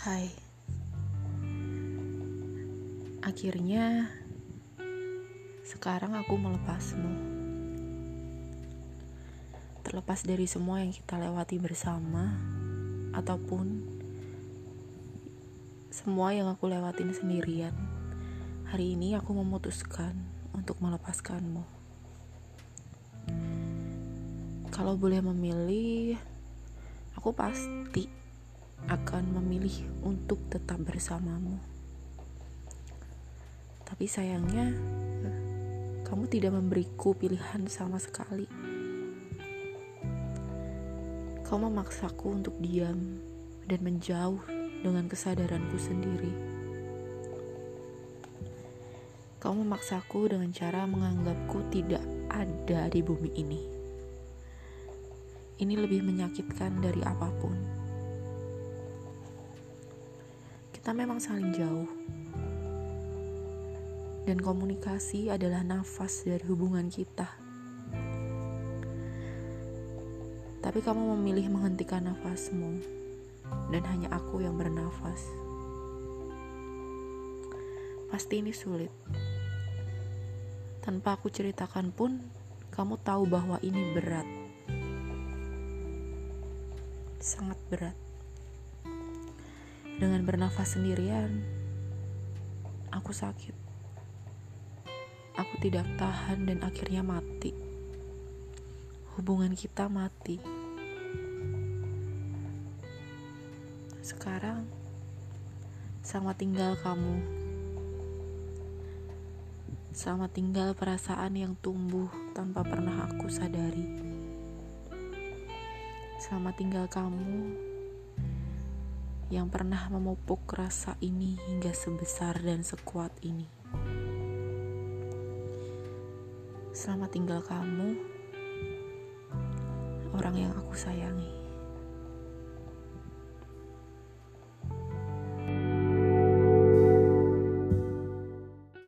Hai. Akhirnya sekarang aku melepasmu. Terlepas dari semua yang kita lewati bersama ataupun semua yang aku lewatin sendirian. Hari ini aku memutuskan untuk melepaskanmu. Kalau boleh memilih, aku pasti akan memilih untuk tetap bersamamu. Tapi sayangnya, kamu tidak memberiku pilihan sama sekali. Kau memaksaku untuk diam dan menjauh dengan kesadaranku sendiri. Kau memaksaku dengan cara menganggapku tidak ada di bumi ini. Ini lebih menyakitkan dari apa pun. Kita memang saling jauh dan komunikasi adalah nafas dari hubungan kita. Tapi kamu memilih menghentikan nafasmu, dan hanya aku yang bernafas. Pasti ini sulit. Tanpa aku ceritakan pun, kamu tahu bahwa ini berat. Sangat berat. Dengan bernafas sendirian, aku sakit aku tidak tahan dan akhirnya mati. Hubungan kita mati. Sekarang, sama tinggal kamu. Sama tinggal perasaan yang tumbuh tanpa pernah aku sadari. Sama tinggal kamu yang pernah memupuk rasa ini hingga sebesar dan sekuat ini. Selamat tinggal kamu, orang yang aku sayangi.